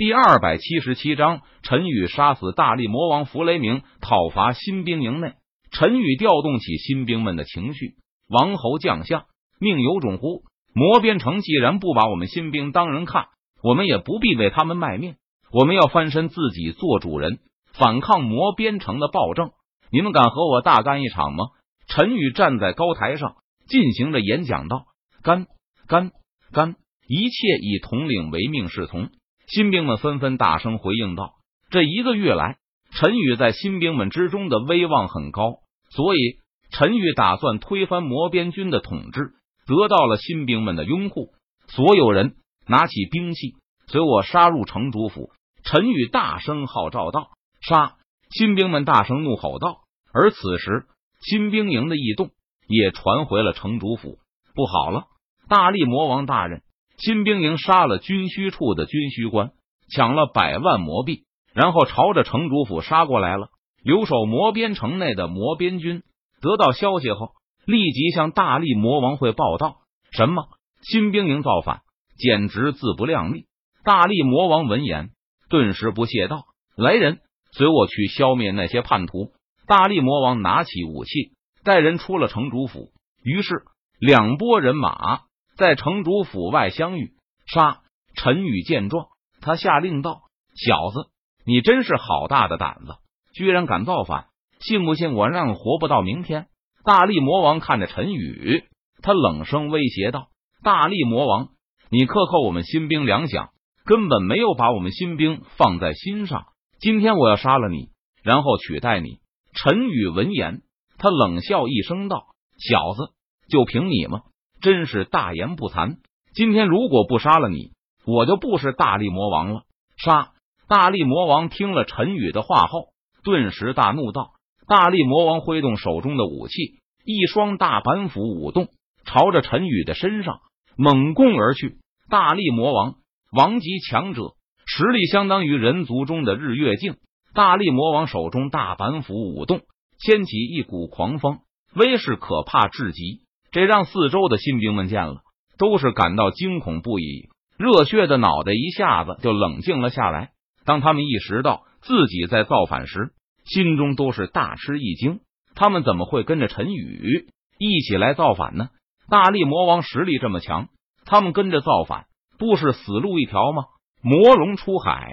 第二百七十七章，陈宇杀死大力魔王弗雷明，讨伐新兵营内。陈宇调动起新兵们的情绪。王侯将相，命有种乎？魔边城既然不把我们新兵当人看，我们也不必为他们卖命。我们要翻身自己做主人，反抗魔边城的暴政。你们敢和我大干一场吗？陈宇站在高台上进行着演讲道：“干干干！一切以统领为命是从。”新兵们纷纷大声回应道：“这一个月来，陈宇在新兵们之中的威望很高，所以陈宇打算推翻魔边军的统治，得到了新兵们的拥护。所有人拿起兵器，随我杀入城主府！”陈宇大声号召道：“杀！”新兵们大声怒吼道。而此时，新兵营的异动也传回了城主府。不好了，大力魔王大人！新兵营杀了军需处的军需官，抢了百万魔币，然后朝着城主府杀过来了。留守魔边城内的魔边军得到消息后，立即向大力魔王会报道：什么新兵营造反，简直自不量力！大力魔王闻言，顿时不屑道：“来人，随我去消灭那些叛徒！”大力魔王拿起武器，带人出了城主府。于是，两拨人马。在城主府外相遇，杀！陈宇见状，他下令道：“小子，你真是好大的胆子，居然敢造反！信不信我让活不到明天？”大力魔王看着陈宇，他冷声威胁道：“大力魔王，你克扣我们新兵粮饷，根本没有把我们新兵放在心上。今天我要杀了你，然后取代你。”陈宇闻言，他冷笑一声道：“小子，就凭你吗？”真是大言不惭！今天如果不杀了你，我就不是大力魔王了。杀！大力魔王听了陈宇的话后，顿时大怒道：“大力魔王挥动手中的武器，一双大板斧舞动，朝着陈宇的身上猛攻而去。”大力魔王王级强者，实力相当于人族中的日月镜。大力魔王手中大板斧舞动，掀起一股狂风，威势可怕至极。这让四周的新兵们见了，都是感到惊恐不已，热血的脑袋一下子就冷静了下来。当他们意识到自己在造反时，心中都是大吃一惊。他们怎么会跟着陈宇一起来造反呢？大力魔王实力这么强，他们跟着造反不是死路一条吗？魔龙出海，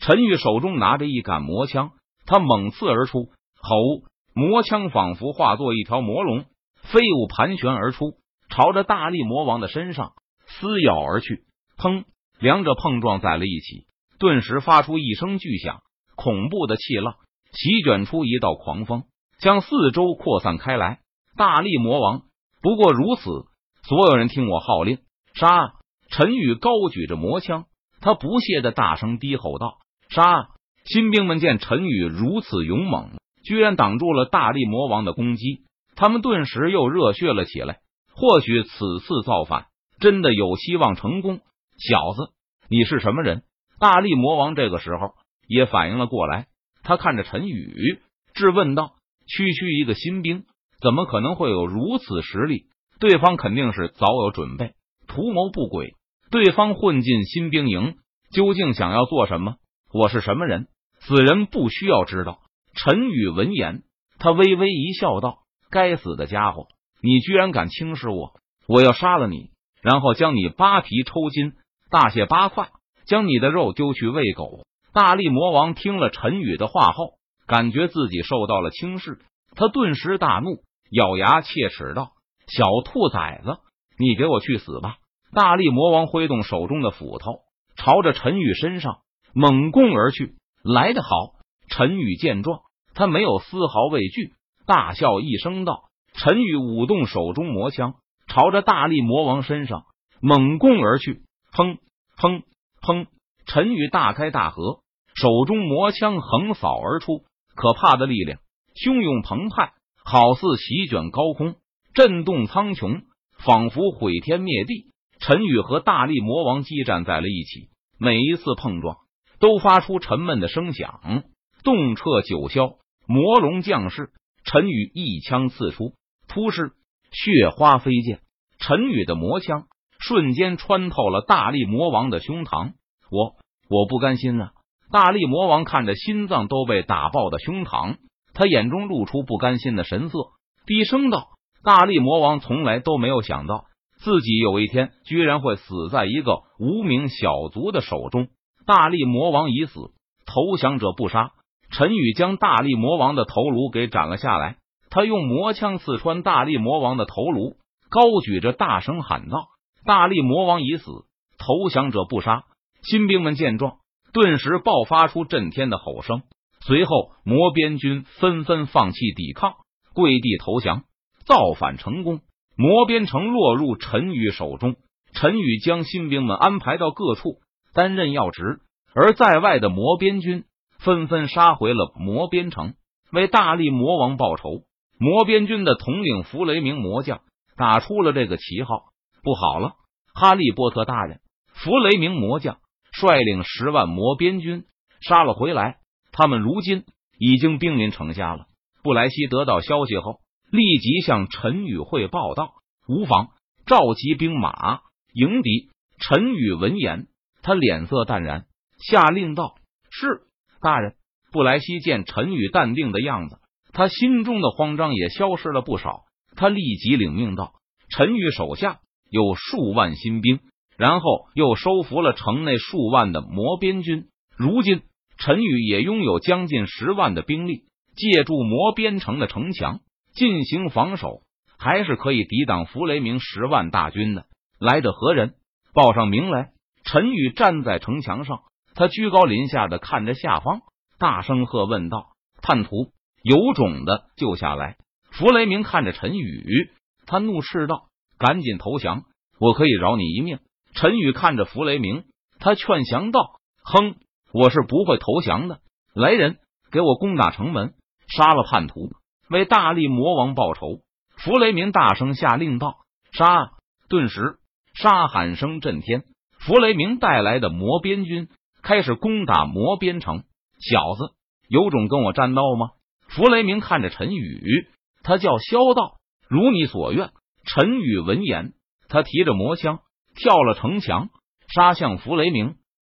陈宇手中拿着一杆魔枪，他猛刺而出，吼！魔枪仿佛化作一条魔龙。飞舞盘旋而出，朝着大力魔王的身上撕咬而去。砰！两者碰撞在了一起，顿时发出一声巨响，恐怖的气浪席卷出一道狂风，将四周扩散开来。大力魔王不过如此，所有人听我号令，杀！陈宇高举着魔枪，他不屑的大声低吼道：“杀！”新兵们见陈宇如此勇猛，居然挡住了大力魔王的攻击。他们顿时又热血了起来，或许此次造反真的有希望成功。小子，你是什么人？大力魔王这个时候也反应了过来，他看着陈宇质问道：“区区一个新兵，怎么可能会有如此实力？对方肯定是早有准备，图谋不轨。对方混进新兵营，究竟想要做什么？我是什么人？此人不需要知道。”陈宇闻言，他微微一笑，道。该死的家伙！你居然敢轻视我！我要杀了你，然后将你扒皮抽筋，大卸八块，将你的肉丢去喂狗。大力魔王听了陈宇的话后，感觉自己受到了轻视，他顿时大怒，咬牙切齿道：“小兔崽子，你给我去死吧！”大力魔王挥动手中的斧头，朝着陈宇身上猛攻而去。来得好！陈宇见状，他没有丝毫畏惧。大笑一声道：“陈宇舞动手中魔枪，朝着大力魔王身上猛攻而去。砰砰砰！陈宇大开大合，手中魔枪横扫而出，可怕的力量汹涌澎湃，好似席卷高空，震动苍穹，仿佛毁天灭地。陈宇和大力魔王激战在了一起，每一次碰撞都发出沉闷的声响，动彻九霄。魔龙降世。陈宇一枪刺出，突施血花飞溅。陈宇的魔枪瞬间穿透了大力魔王的胸膛。我我不甘心啊！大力魔王看着心脏都被打爆的胸膛，他眼中露出不甘心的神色，低声道：“大力魔王从来都没有想到，自己有一天居然会死在一个无名小卒的手中。大力魔王已死，投降者不杀。”陈宇将大力魔王的头颅给斩了下来，他用魔枪刺穿大力魔王的头颅，高举着大声喊道：“大力魔王已死，投降者不杀！”新兵们见状，顿时爆发出震天的吼声。随后，魔边军纷纷放弃抵抗，跪地投降，造反成功。魔边城落入陈宇手中，陈宇将新兵们安排到各处担任要职，而在外的魔边军纷纷杀回了魔边城，为大力魔王报仇。魔边军的统领弗雷明魔将打出了这个旗号：“不好了，哈利波特大人，弗雷明魔将。”率领十万魔边军杀了回来，他们如今已经兵临城下了。布莱希得到消息后，立即向陈宇汇报道：“无妨，召集兵马迎敌。”陈宇闻言，他脸色淡然，下令道：“是大人。”布莱希见陈宇淡定的样子，他心中的慌张也消失了不少。他立即领命道：“陈宇手下有数万新兵。”然后又收服了城内数万的魔边军。如今陈宇也拥有将近十万的兵力，借助魔边城的城墙进行防守，还是可以抵挡弗雷明十万大军的。来者何人？报上名来！陈宇站在城墙上，他居高临下的看着下方，大声喝问道：“叛徒，有种的就下来！”弗雷明看着陈宇，他怒斥道：“赶紧投降，我可以饶你一命。”陈宇看着弗雷明，他劝降道：“哼，我是不会投降的。来人，给我攻打城门，杀了叛徒，为大力魔王报仇。”弗雷明大声下令道：“杀！”顿时，杀喊声震天。弗雷明带来的魔边军开始攻打魔边城。小子，有种跟我战斗吗？弗雷明看着陈宇，他叫萧道：“如你所愿。”陈宇闻言，他提着魔枪。跳了城墙，杀向弗雷明。